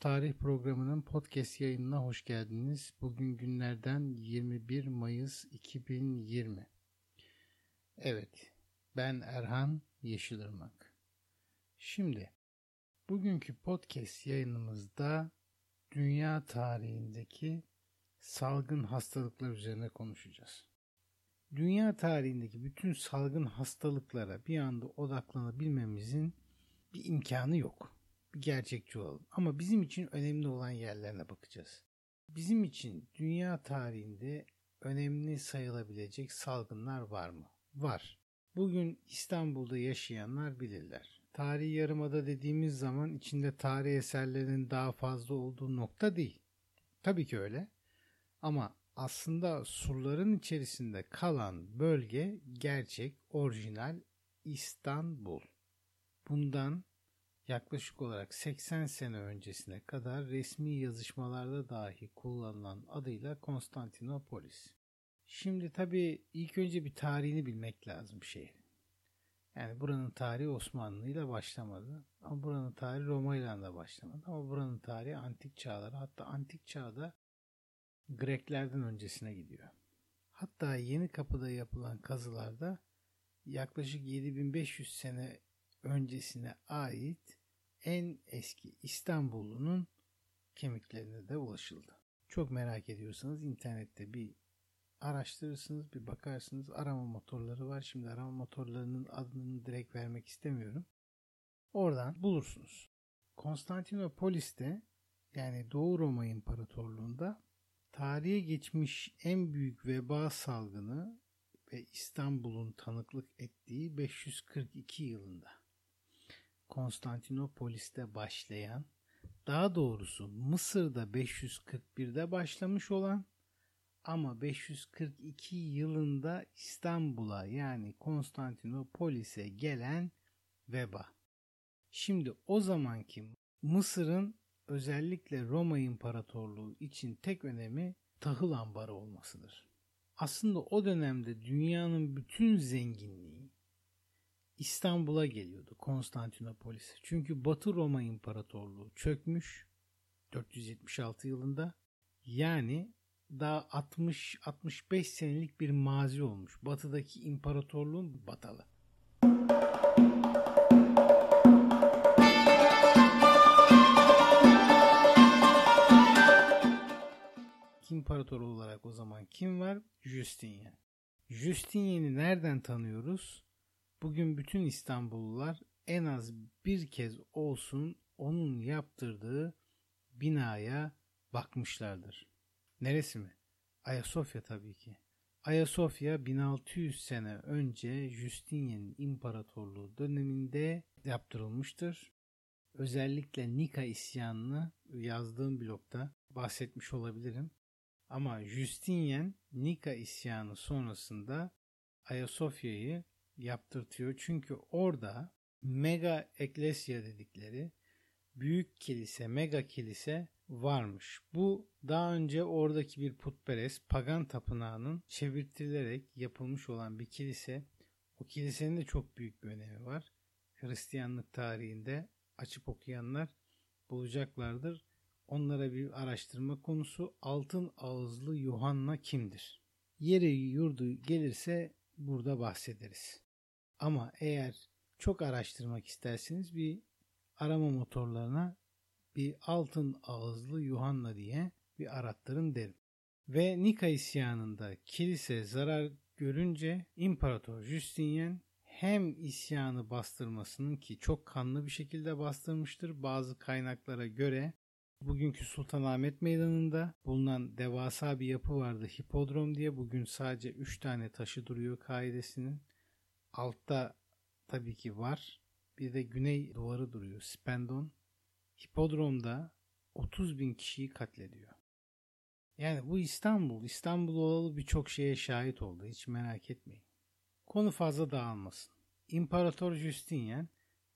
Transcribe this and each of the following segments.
Tarih programının podcast yayınına hoş geldiniz. Bugün günlerden 21 Mayıs 2020. Evet, ben Erhan Yeşilırmak. Şimdi, bugünkü podcast yayınımızda dünya tarihindeki salgın hastalıklar üzerine konuşacağız. Dünya tarihindeki bütün salgın hastalıklara bir anda odaklanabilmemizin bir imkanı yok bir gerçekçi olalım. Ama bizim için önemli olan yerlerine bakacağız. Bizim için dünya tarihinde önemli sayılabilecek salgınlar var mı? Var. Bugün İstanbul'da yaşayanlar bilirler. Tarihi yarımada dediğimiz zaman içinde tarih eserlerinin daha fazla olduğu nokta değil. Tabii ki öyle. Ama aslında surların içerisinde kalan bölge gerçek, orijinal İstanbul. Bundan yaklaşık olarak 80 sene öncesine kadar resmi yazışmalarda dahi kullanılan adıyla Konstantinopolis. Şimdi tabii ilk önce bir tarihini bilmek lazım şehrin. Yani buranın tarihi Osmanlı ile başlamadı. Ama buranın tarihi Roma ile de başlamadı. Ama buranın tarihi antik çağlara hatta antik çağda Greklerden öncesine gidiyor. Hatta Yeni Kapı'da yapılan kazılarda yaklaşık 7500 sene öncesine ait en eski İstanbullunun kemiklerine de ulaşıldı. Çok merak ediyorsanız internette bir araştırırsınız, bir bakarsınız. Arama motorları var. Şimdi arama motorlarının adını direkt vermek istemiyorum. Oradan bulursunuz. Konstantinopolis'te yani Doğu Roma İmparatorluğu'nda tarihe geçmiş en büyük veba salgını ve İstanbul'un tanıklık ettiği 542 yılında. Konstantinopolis'te başlayan, daha doğrusu Mısır'da 541'de başlamış olan ama 542 yılında İstanbul'a yani Konstantinopolis'e gelen veba. Şimdi o zamanki Mısır'ın özellikle Roma İmparatorluğu için tek önemi tahıl ambarı olmasıdır. Aslında o dönemde dünyanın bütün zenginliği, İstanbul'a geliyordu Konstantinopolis. Çünkü Batı Roma İmparatorluğu çökmüş 476 yılında. Yani daha 60-65 senelik bir mazi olmuş. Batıdaki imparatorluğun batalı. İmparator olarak o zaman kim var? Justinian. Justinian'i nereden tanıyoruz? Bugün bütün İstanbullular en az bir kez olsun onun yaptırdığı binaya bakmışlardır. Neresi mi? Ayasofya tabii ki. Ayasofya 1600 sene önce Justinian İmparatorluğu döneminde yaptırılmıştır. Özellikle Nika isyanını yazdığım blokta bahsetmiş olabilirim. Ama Justinian Nika isyanı sonrasında Ayasofya'yı yaptırtıyor. Çünkü orada mega eklesya dedikleri büyük kilise, mega kilise varmış. Bu daha önce oradaki bir putperest pagan tapınağının çevirtilerek yapılmış olan bir kilise. O kilisenin de çok büyük bir önemi var. Hristiyanlık tarihinde açıp okuyanlar bulacaklardır. Onlara bir araştırma konusu altın ağızlı Yuhanna kimdir? Yeri yurdu gelirse burada bahsederiz. Ama eğer çok araştırmak isterseniz bir arama motorlarına bir altın ağızlı Yuhanna diye bir arattırın derim. Ve Nika isyanında kilise zarar görünce İmparator Justinian hem isyanı bastırmasının ki çok kanlı bir şekilde bastırmıştır bazı kaynaklara göre. Bugünkü Sultanahmet Meydanı'nda bulunan devasa bir yapı vardı hipodrom diye. Bugün sadece 3 tane taşı duruyor kaidesinin Altta tabii ki var. Bir de güney duvarı duruyor. Spendon. Hipodrom'da 30 bin kişiyi katlediyor. Yani bu İstanbul. İstanbul olalı birçok şeye şahit oldu. Hiç merak etmeyin. Konu fazla dağılmasın. İmparator Justinian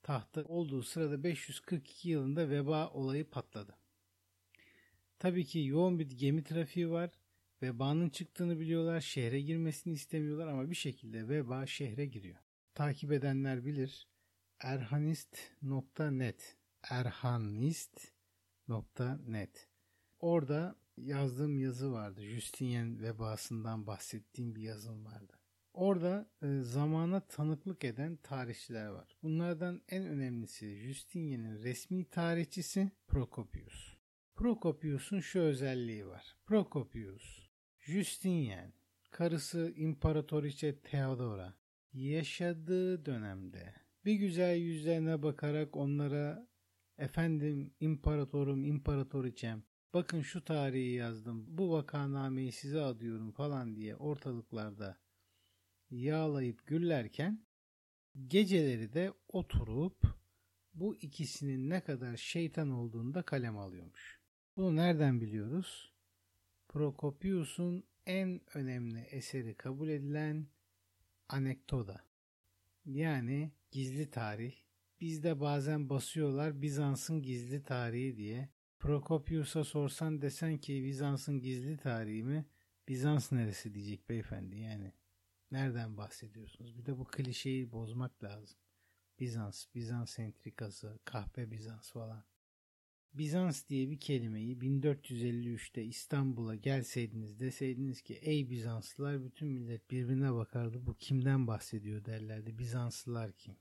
tahta olduğu sırada 542 yılında veba olayı patladı. Tabii ki yoğun bir gemi trafiği var. Vebanın çıktığını biliyorlar, şehre girmesini istemiyorlar ama bir şekilde veba şehre giriyor. Takip edenler bilir. Erhanist.net Erhanist Net. Orada yazdığım yazı vardı. Justinian vebasından bahsettiğim bir yazım vardı. Orada e, zamana tanıklık eden tarihçiler var. Bunlardan en önemlisi Justinian'ın resmi tarihçisi Prokopius. Prokopius'un şu özelliği var. Prokopius, Justinian, karısı İmparatoriçe Theodora yaşadığı dönemde bir güzel yüzlerine bakarak onlara efendim imparatorum, imparatoriçem bakın şu tarihi yazdım, bu vakanameyi size adıyorum falan diye ortalıklarda yağlayıp güllerken geceleri de oturup bu ikisinin ne kadar şeytan olduğunu da kalem alıyormuş. Bunu nereden biliyoruz? Prokopius'un en önemli eseri kabul edilen Anekdoda. Yani gizli tarih. Bizde bazen basıyorlar Bizans'ın gizli tarihi diye. Prokopius'a sorsan desen ki Bizans'ın gizli tarihi mi? Bizans neresi diyecek beyefendi yani. Nereden bahsediyorsunuz? Bir de bu klişeyi bozmak lazım. Bizans, Bizans entrikası, kahpe Bizans falan. Bizans diye bir kelimeyi 1453'te İstanbul'a gelseydiniz deseydiniz ki ey Bizanslılar bütün millet birbirine bakardı bu kimden bahsediyor derlerdi. Bizanslılar kim?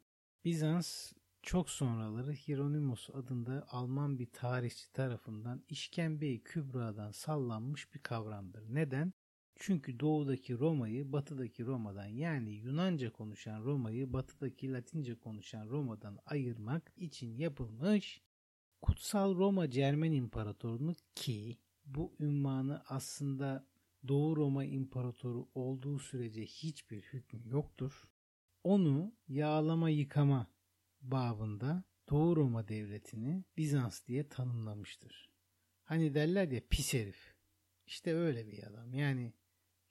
Bizans çok sonraları Hieronymus adında Alman bir tarihçi tarafından işkembe Kübra'dan sallanmış bir kavramdır. Neden? Çünkü doğudaki Roma'yı batıdaki Roma'dan yani Yunanca konuşan Roma'yı batıdaki Latince konuşan Roma'dan ayırmak için yapılmış Kutsal Roma Cermen İmparatorluğu ki bu ünvanı aslında Doğu Roma İmparatoru olduğu sürece hiçbir hükmü yoktur. Onu yağlama yıkama babında Doğu Roma Devleti'ni Bizans diye tanımlamıştır. Hani derler ya pis herif. İşte öyle bir adam. Yani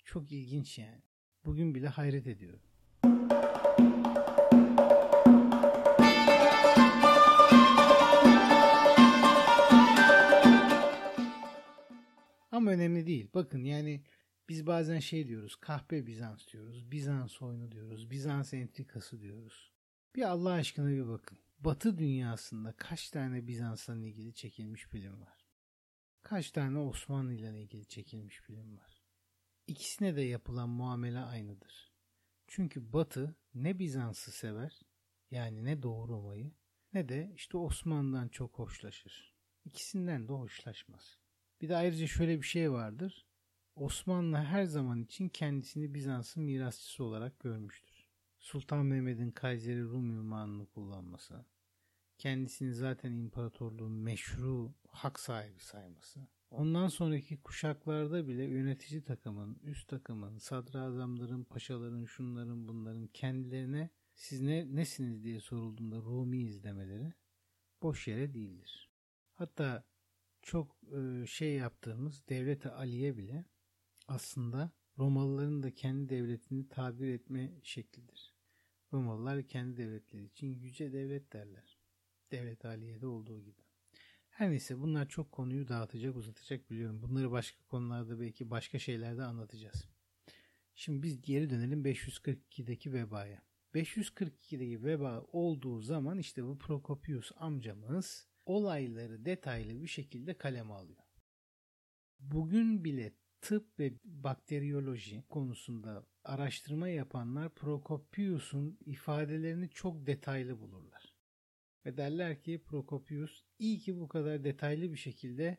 çok ilginç yani. Bugün bile hayret ediyorum. Ama önemli değil. Bakın yani biz bazen şey diyoruz. Kahpe Bizans diyoruz. Bizans oyunu diyoruz. Bizans entrikası diyoruz. Bir Allah aşkına bir bakın. Batı dünyasında kaç tane Bizans'la ilgili çekilmiş film var? Kaç tane Osmanlı ile ilgili çekilmiş film var? İkisine de yapılan muamele aynıdır. Çünkü Batı ne Bizans'ı sever yani ne Doğu Roma'yı ne de işte Osmanlı'dan çok hoşlaşır. İkisinden de hoşlaşmaz. Bir de ayrıca şöyle bir şey vardır. Osmanlı her zaman için kendisini Bizans'ın mirasçısı olarak görmüştür. Sultan Mehmet'in Kayseri Rum ünvanını kullanması, kendisini zaten imparatorluğun meşru hak sahibi sayması, ondan sonraki kuşaklarda bile yönetici takımın, üst takımın, sadrazamların, paşaların, şunların, bunların kendilerine siz ne, nesiniz diye sorulduğunda Rumi izlemeleri boş yere değildir. Hatta çok e, şey yaptığımız devlete Ali'ye bile aslında Romalıların da kendi devletini tabir etme şeklidir. Romalılar kendi devletleri için yüce devlet derler. Devlet Aliye'de olduğu gibi. Her neyse bunlar çok konuyu dağıtacak, uzatacak biliyorum. Bunları başka konularda belki başka şeylerde anlatacağız. Şimdi biz geri dönelim 542'deki vebaya. 542'deki veba olduğu zaman işte bu Prokopius amcamız olayları detaylı bir şekilde kaleme alıyor. Bugün bile tıp ve bakteriyoloji konusunda araştırma yapanlar Prokopius'un ifadelerini çok detaylı bulurlar. Ve derler ki Prokopius iyi ki bu kadar detaylı bir şekilde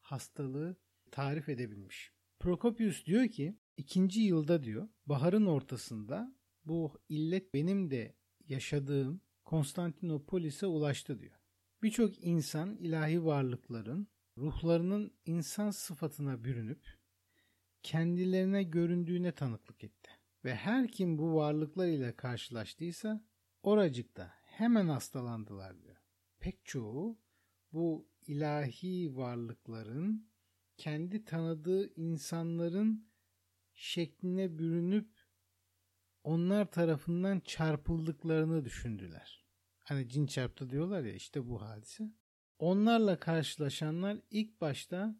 hastalığı tarif edebilmiş. Prokopius diyor ki ikinci yılda diyor baharın ortasında bu illet benim de yaşadığım Konstantinopolis'e ulaştı diyor. Birçok insan ilahi varlıkların ruhlarının insan sıfatına bürünüp kendilerine göründüğüne tanıklık etti. Ve her kim bu varlıklar ile karşılaştıysa oracıkta hemen hastalandılar diyor. Pek çoğu bu ilahi varlıkların kendi tanıdığı insanların şekline bürünüp onlar tarafından çarpıldıklarını düşündüler hani cin çarptı diyorlar ya işte bu hadise. Onlarla karşılaşanlar ilk başta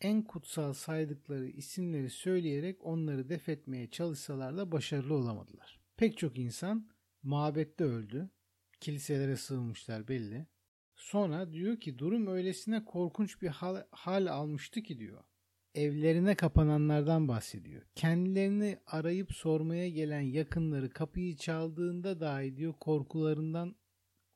en kutsal saydıkları isimleri söyleyerek onları def etmeye çalışsalar da başarılı olamadılar. Pek çok insan mabette öldü. Kiliselere sığınmışlar belli. Sonra diyor ki durum öylesine korkunç bir hal, hal almıştı ki diyor. Evlerine kapananlardan bahsediyor. Kendilerini arayıp sormaya gelen yakınları kapıyı çaldığında dahi diyor korkularından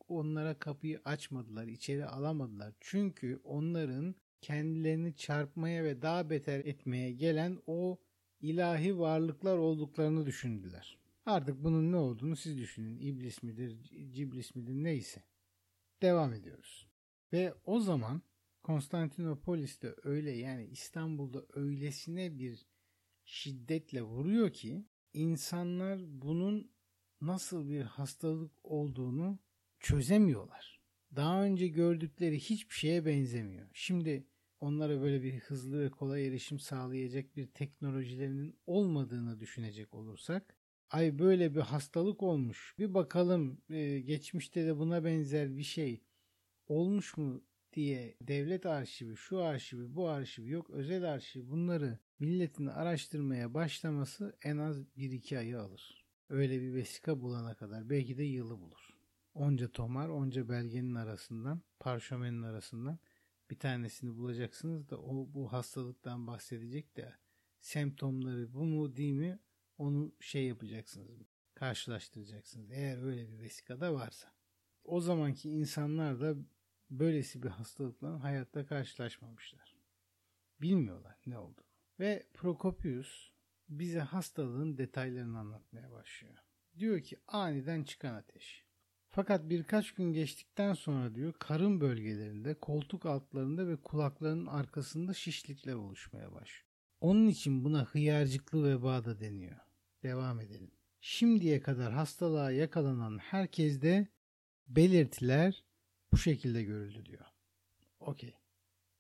onlara kapıyı açmadılar, içeri alamadılar. Çünkü onların kendilerini çarpmaya ve daha beter etmeye gelen o ilahi varlıklar olduklarını düşündüler. Artık bunun ne olduğunu siz düşünün. İblis midir, ciblis midir neyse. Devam ediyoruz. Ve o zaman Konstantinopolis'te öyle yani İstanbul'da öylesine bir şiddetle vuruyor ki insanlar bunun nasıl bir hastalık olduğunu çözemiyorlar. Daha önce gördükleri hiçbir şeye benzemiyor. Şimdi onlara böyle bir hızlı ve kolay erişim sağlayacak bir teknolojilerinin olmadığını düşünecek olursak ay böyle bir hastalık olmuş bir bakalım e, geçmişte de buna benzer bir şey olmuş mu diye devlet arşivi şu arşivi bu arşivi yok özel arşiv bunları milletin araştırmaya başlaması en az 1-2 ayı alır. Öyle bir vesika bulana kadar belki de yılı bulur. Onca tomar onca belgenin arasından parşömenin arasından bir tanesini bulacaksınız da o bu hastalıktan bahsedecek de semptomları bu mu değil mi onu şey yapacaksınız karşılaştıracaksınız eğer öyle bir vesikada varsa. O zamanki insanlar da böylesi bir hastalıkla hayatta karşılaşmamışlar. Bilmiyorlar ne oldu. Ve Prokopius bize hastalığın detaylarını anlatmaya başlıyor. Diyor ki aniden çıkan ateş. Fakat birkaç gün geçtikten sonra diyor karın bölgelerinde, koltuk altlarında ve kulaklarının arkasında şişlikler oluşmaya başlıyor. Onun için buna hıyarcıklı veba da deniyor. Devam edelim. Şimdiye kadar hastalığa yakalanan herkeste belirtiler bu şekilde görüldü diyor. Okey.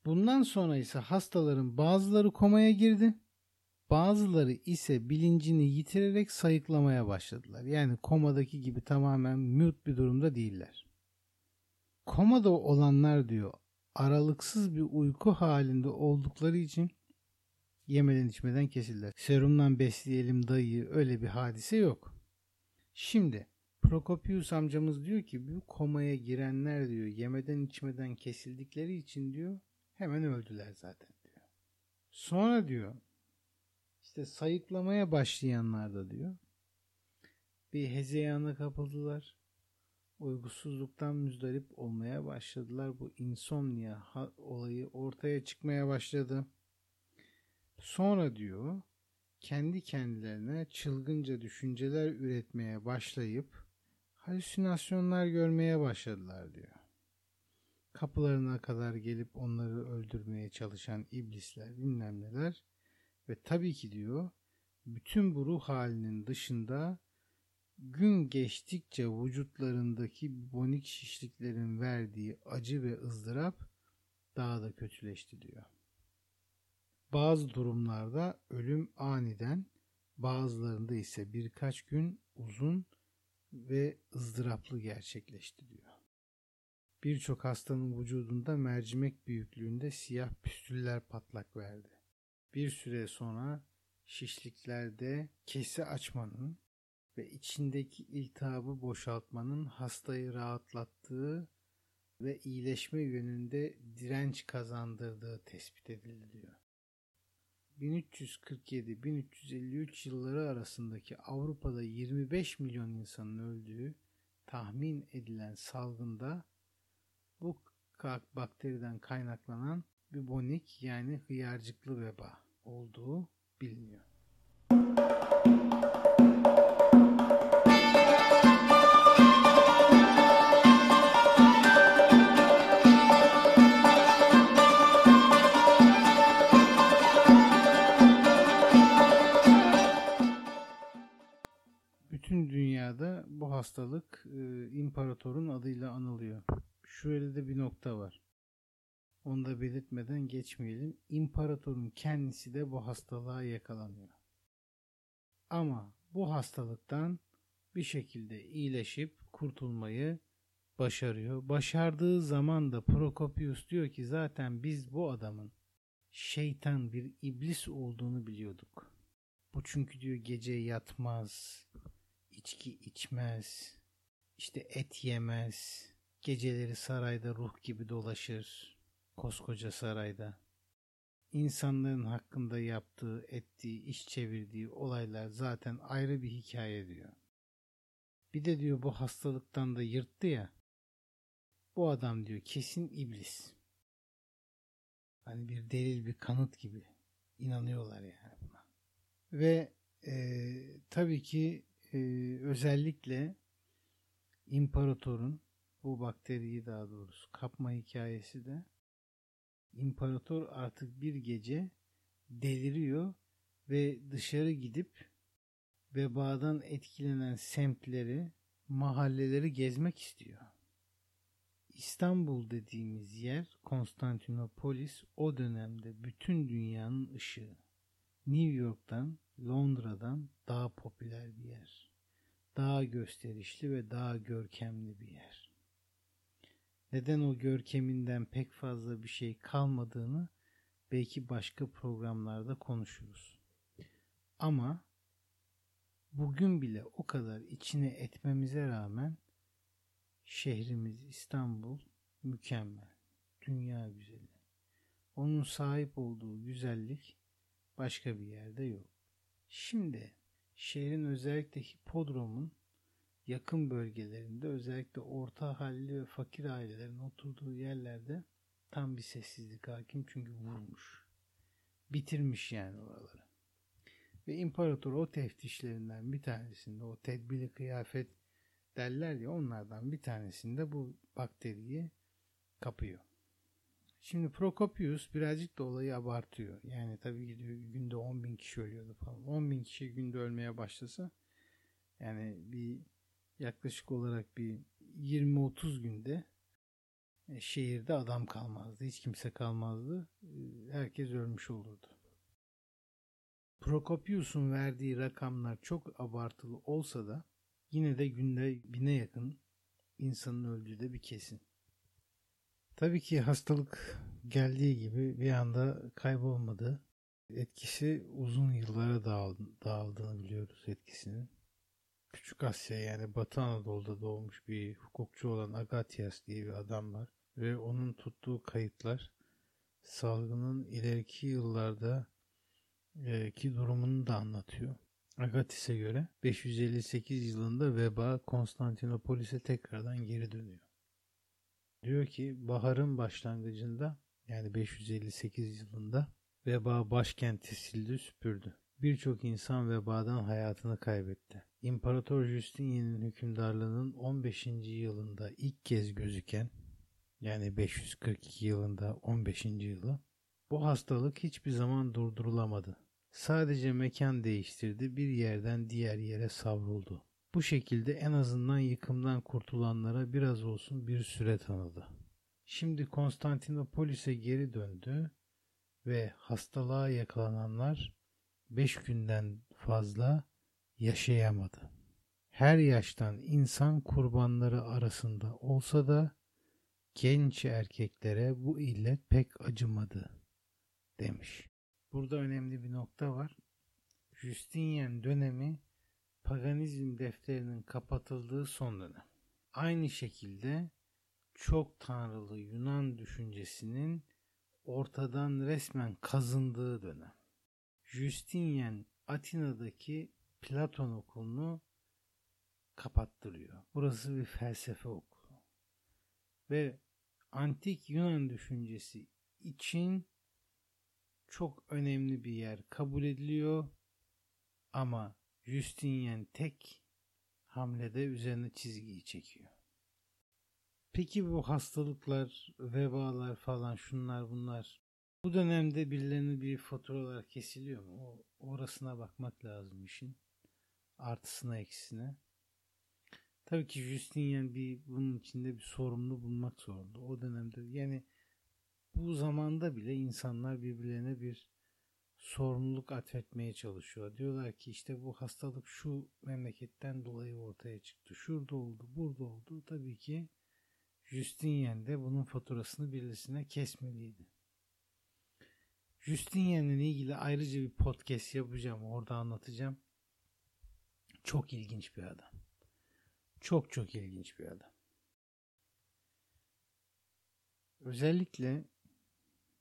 Bundan sonra ise hastaların bazıları komaya girdi. Bazıları ise bilincini yitirerek sayıklamaya başladılar. Yani komadaki gibi tamamen mute bir durumda değiller. Komada olanlar diyor aralıksız bir uyku halinde oldukları için yemeden içmeden kesildiler. Serumdan besleyelim dayıyı öyle bir hadise yok. Şimdi Prokopius amcamız diyor ki bu komaya girenler diyor yemeden içmeden kesildikleri için diyor hemen öldüler zaten diyor. Sonra diyor işte sayıklamaya başlayanlar da diyor bir hezeyana kapıldılar. Uygusuzluktan müzdarip olmaya başladılar. Bu insomnia olayı ortaya çıkmaya başladı. Sonra diyor kendi kendilerine çılgınca düşünceler üretmeye başlayıp halüsinasyonlar görmeye başladılar diyor. Kapılarına kadar gelip onları öldürmeye çalışan iblisler bilmem neler ve tabii ki diyor bütün bu ruh halinin dışında gün geçtikçe vücutlarındaki bonik şişliklerin verdiği acı ve ızdırap daha da kötüleşti diyor. Bazı durumlarda ölüm aniden, bazılarında ise birkaç gün uzun ve ızdıraplı gerçekleşti diyor. Birçok hastanın vücudunda mercimek büyüklüğünde siyah püstüller patlak verdi. Bir süre sonra şişliklerde kesi açmanın ve içindeki iltihabı boşaltmanın hastayı rahatlattığı ve iyileşme yönünde direnç kazandırdığı tespit edildi diyor. 1347-1353 yılları arasındaki Avrupa'da 25 milyon insanın öldüğü tahmin edilen salgında bu bakteriden kaynaklanan bubonik yani hıyarcıklı veba olduğu biliniyor. hastalık e, imparatorun adıyla anılıyor. Şöyle de bir nokta var. Onu da belirtmeden geçmeyelim. İmparatorun kendisi de bu hastalığa yakalanıyor. Ama bu hastalıktan bir şekilde iyileşip kurtulmayı başarıyor. Başardığı zaman da Prokopius diyor ki zaten biz bu adamın şeytan bir iblis olduğunu biliyorduk. Bu çünkü diyor gece yatmaz, içki içmez, işte et yemez, Geceleri sarayda ruh gibi dolaşır. Koskoca sarayda. İnsanların hakkında yaptığı, ettiği, iş çevirdiği olaylar zaten ayrı bir hikaye diyor. Bir de diyor bu hastalıktan da yırttı ya. Bu adam diyor kesin iblis. Hani bir delil, bir kanıt gibi inanıyorlar yani buna. Ve e, tabii ki e, özellikle imparatorun bu bakteriyi daha doğrusu kapma hikayesi de imparator artık bir gece deliriyor ve dışarı gidip vebadan etkilenen semtleri, mahalleleri gezmek istiyor. İstanbul dediğimiz yer Konstantinopolis o dönemde bütün dünyanın ışığı. New York'tan, Londra'dan daha popüler bir yer. Daha gösterişli ve daha görkemli bir yer. Neden o görkeminden pek fazla bir şey kalmadığını belki başka programlarda konuşuruz. Ama bugün bile o kadar içine etmemize rağmen şehrimiz İstanbul mükemmel. Dünya güzeli. Onun sahip olduğu güzellik başka bir yerde yok. Şimdi şehrin özellikle hipodromun yakın bölgelerinde özellikle orta halli ve fakir ailelerin oturduğu yerlerde tam bir sessizlik hakim çünkü vurmuş. Bitirmiş yani oraları. Ve imparator o teftişlerinden bir tanesinde o tedbili kıyafet derler ya onlardan bir tanesinde bu bakteriyi kapıyor. Şimdi Prokopius birazcık da olayı abartıyor. Yani tabii ki diyor, günde 10 bin kişi ölüyordu falan. 10 bin kişi günde ölmeye başlasa yani bir yaklaşık olarak bir 20-30 günde e, şehirde adam kalmazdı. Hiç kimse kalmazdı. E, herkes ölmüş olurdu. Prokopius'un verdiği rakamlar çok abartılı olsa da yine de günde bine yakın insanın öldüğü de bir kesin. Tabii ki hastalık geldiği gibi bir anda kaybolmadı. Etkisi uzun yıllara dağıldığını biliyoruz etkisinin. Küçük Asya yani Batı Anadolu'da doğmuş bir hukukçu olan Agatias diye bir adam var. Ve onun tuttuğu kayıtlar salgının ileriki yıllarda e, ki durumunu da anlatıyor. Agatis'e göre 558 yılında veba Konstantinopolis'e tekrardan geri dönüyor. Diyor ki baharın başlangıcında yani 558 yılında veba başkenti sildi süpürdü. Birçok insan vebadan hayatını kaybetti. İmparator Justinian'ın hükümdarlığının 15. yılında ilk kez gözüken yani 542 yılında 15. yılı bu hastalık hiçbir zaman durdurulamadı. Sadece mekan değiştirdi, bir yerden diğer yere savruldu. Bu şekilde en azından yıkımdan kurtulanlara biraz olsun bir süre tanıdı. Şimdi Konstantinopolis'e geri döndü ve hastalığa yakalananlar 5 günden fazla yaşayamadı. Her yaştan insan kurbanları arasında olsa da genç erkeklere bu illet pek acımadı demiş. Burada önemli bir nokta var. Justinian dönemi paganizm defterinin kapatıldığı son dönem. Aynı şekilde çok tanrılı Yunan düşüncesinin ortadan resmen kazındığı dönem. Justinian Atina'daki Platon okulunu kapattırıyor. Burası bir felsefe okulu. Ve antik Yunan düşüncesi için çok önemli bir yer kabul ediliyor ama Justinian tek hamlede üzerine çizgiyi çekiyor. Peki bu hastalıklar, vebalar falan şunlar bunlar bu dönemde birilerinin bir faturalar kesiliyor mu? O, orasına bakmak lazım işin. Artısına eksisine. Tabii ki Justinian bir bunun içinde bir sorumlu bulmak zorunda. O dönemde yani bu zamanda bile insanlar birbirlerine bir sorumluluk atfetmeye çalışıyor. Diyorlar ki işte bu hastalık şu memleketten dolayı ortaya çıktı. Şurada oldu, burada oldu. Tabii ki Justinian de bunun faturasını birisine kesmeliydi. Justinian'la ilgili ayrıca bir podcast yapacağım. Orada anlatacağım. Çok ilginç bir adam. Çok çok ilginç bir adam. Özellikle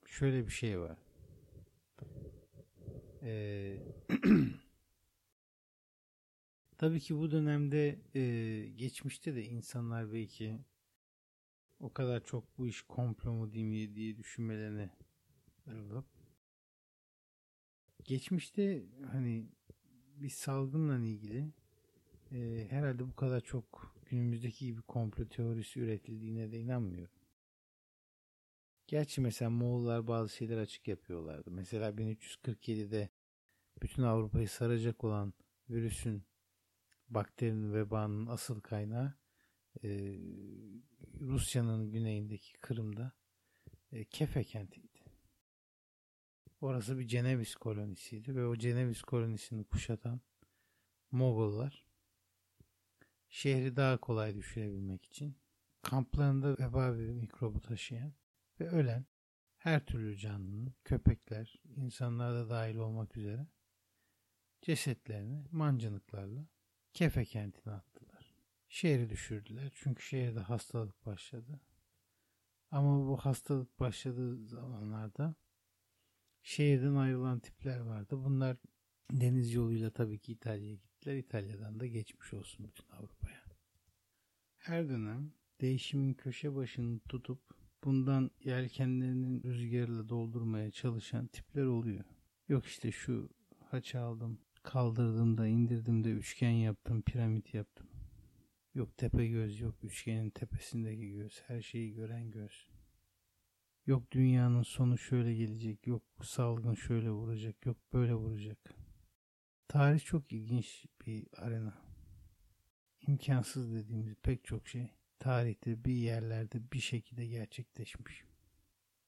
şöyle bir şey var. Ee, tabii ki bu dönemde e, geçmişte de insanlar belki o kadar çok bu iş komplo mu diye, diye düşünmelerini alıp geçmişte hani bir salgınla ilgili e, herhalde bu kadar çok günümüzdeki gibi komplo teorisi üretildiğine de inanmıyorum. Gerçi mesela Moğollar bazı şeyler açık yapıyorlardı. Mesela 1347'de bütün Avrupa'yı saracak olan virüsün, bakterinin, vebanın asıl kaynağı e, Rusya'nın güneyindeki Kırım'da e, Kefe kentiydi. Orası bir Ceneviz kolonisiydi ve o Ceneviz kolonisini kuşatan Moğollar şehri daha kolay düşürebilmek için kamplarında veba bir mikrobu taşıyan ve ölen her türlü canlının, köpekler, insanlar da dahil olmak üzere cesetlerini mancınıklarla Kefe kentine attılar. Şehri düşürdüler çünkü şehirde hastalık başladı. Ama bu hastalık başladığı zamanlarda şehirden ayrılan tipler vardı. Bunlar deniz yoluyla tabii ki İtalya'ya gittiler. İtalya'dan da geçmiş olsun bütün Avrupa'ya. Her dönem değişimin köşe başını tutup bundan yelkenlerinin rüzgarıyla doldurmaya çalışan tipler oluyor. Yok işte şu haç aldım, kaldırdım da indirdim de üçgen yaptım, piramit yaptım. Yok tepe göz, yok üçgenin tepesindeki göz, her şeyi gören göz. Yok dünyanın sonu şöyle gelecek, yok salgın şöyle vuracak, yok böyle vuracak. Tarih çok ilginç bir arena. İmkansız dediğimiz pek çok şey tarihte bir yerlerde bir şekilde gerçekleşmiş.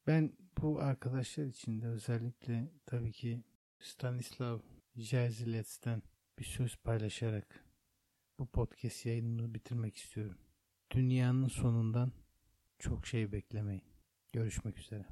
Ben bu arkadaşlar için de özellikle tabii ki Stanislav Jerzilets'ten bir söz paylaşarak bu podcast yayınını bitirmek istiyorum. Dünyanın sonundan çok şey beklemeyin. Görüşmek üzere.